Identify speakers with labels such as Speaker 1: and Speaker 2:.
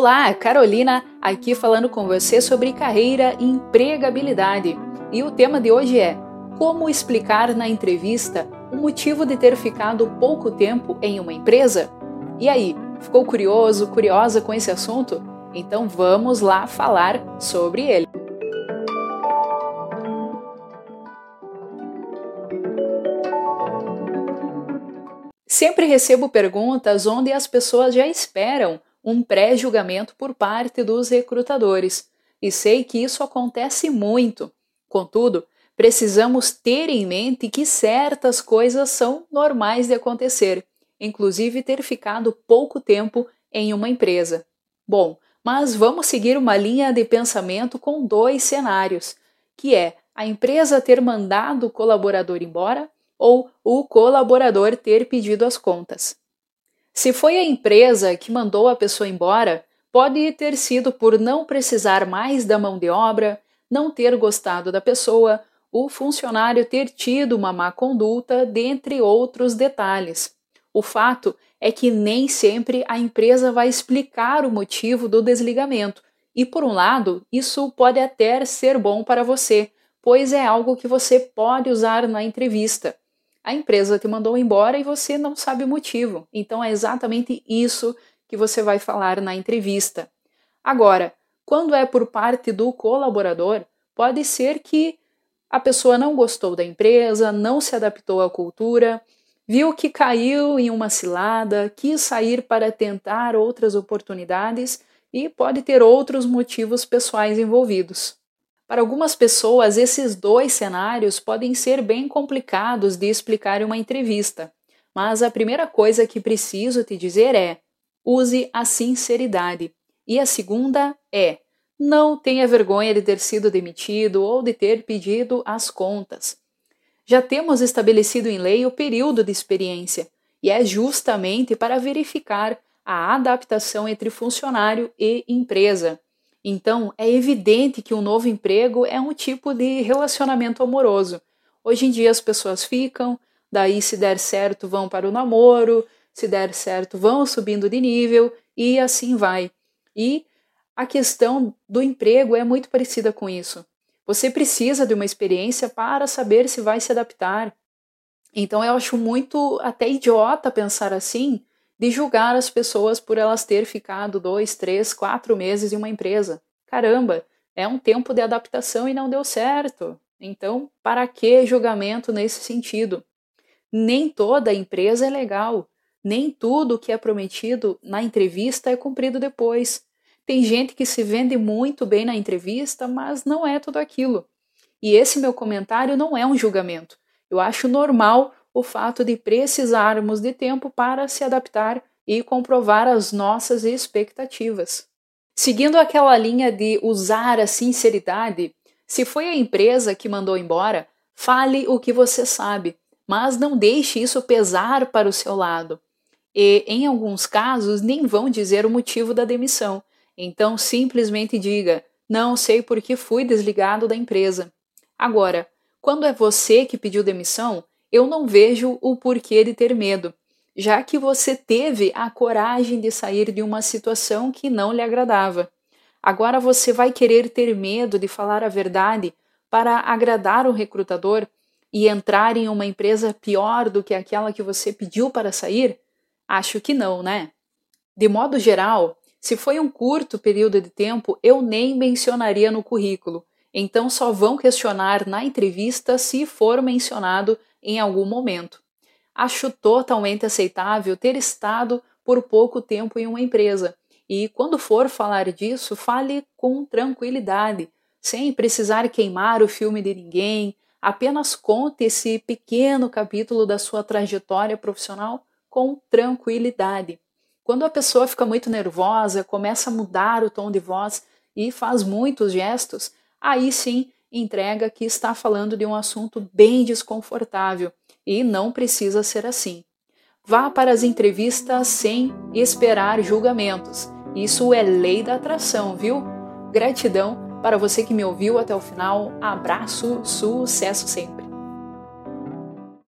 Speaker 1: Olá, Carolina aqui falando com você sobre carreira e empregabilidade. E o tema de hoje é como explicar na entrevista o motivo de ter ficado pouco tempo em uma empresa? E aí, ficou curioso, curiosa com esse assunto? Então vamos lá falar sobre ele. Sempre recebo perguntas onde as pessoas já esperam um pré-julgamento por parte dos recrutadores, e sei que isso acontece muito. Contudo, precisamos ter em mente que certas coisas são normais de acontecer, inclusive ter ficado pouco tempo em uma empresa. Bom, mas vamos seguir uma linha de pensamento com dois cenários, que é a empresa ter mandado o colaborador embora ou o colaborador ter pedido as contas. Se foi a empresa que mandou a pessoa embora, pode ter sido por não precisar mais da mão de obra, não ter gostado da pessoa, o funcionário ter tido uma má conduta, dentre outros detalhes. O fato é que nem sempre a empresa vai explicar o motivo do desligamento, e por um lado, isso pode até ser bom para você, pois é algo que você pode usar na entrevista. A empresa te mandou embora e você não sabe o motivo. Então é exatamente isso que você vai falar na entrevista. Agora, quando é por parte do colaborador, pode ser que a pessoa não gostou da empresa, não se adaptou à cultura, viu que caiu em uma cilada, quis sair para tentar outras oportunidades e pode ter outros motivos pessoais envolvidos. Para algumas pessoas, esses dois cenários podem ser bem complicados de explicar em uma entrevista, mas a primeira coisa que preciso te dizer é: use a sinceridade. E a segunda é: não tenha vergonha de ter sido demitido ou de ter pedido as contas. Já temos estabelecido em lei o período de experiência, e é justamente para verificar a adaptação entre funcionário e empresa. Então, é evidente que um novo emprego é um tipo de relacionamento amoroso. Hoje em dia as pessoas ficam, daí se der certo vão para o namoro, se der certo vão subindo de nível e assim vai. E a questão do emprego é muito parecida com isso. Você precisa de uma experiência para saber se vai se adaptar. Então eu acho muito até idiota pensar assim, de julgar as pessoas por elas ter ficado dois, três, quatro meses em uma empresa. Caramba, é um tempo de adaptação e não deu certo. Então, para que julgamento nesse sentido? Nem toda empresa é legal. Nem tudo que é prometido na entrevista é cumprido depois. Tem gente que se vende muito bem na entrevista, mas não é tudo aquilo. E esse meu comentário não é um julgamento. Eu acho normal o fato de precisarmos de tempo para se adaptar e comprovar as nossas expectativas. Seguindo aquela linha de usar a sinceridade, se foi a empresa que mandou embora, fale o que você sabe, mas não deixe isso pesar para o seu lado. E, em alguns casos, nem vão dizer o motivo da demissão. Então, simplesmente diga: Não sei por que fui desligado da empresa. Agora, quando é você que pediu demissão, eu não vejo o porquê de ter medo, já que você teve a coragem de sair de uma situação que não lhe agradava. Agora você vai querer ter medo de falar a verdade para agradar o recrutador e entrar em uma empresa pior do que aquela que você pediu para sair? Acho que não, né? De modo geral, se foi um curto período de tempo, eu nem mencionaria no currículo. Então só vão questionar na entrevista se for mencionado em algum momento. Acho totalmente aceitável ter estado por pouco tempo em uma empresa e, quando for falar disso, fale com tranquilidade, sem precisar queimar o filme de ninguém. Apenas conte esse pequeno capítulo da sua trajetória profissional com tranquilidade. Quando a pessoa fica muito nervosa, começa a mudar o tom de voz e faz muitos gestos, aí sim entrega que está falando de um assunto bem desconfortável e não precisa ser assim. Vá para as entrevistas sem esperar julgamentos. Isso é lei da atração, viu? Gratidão para você que me ouviu até o final. Abraço, sucesso sempre!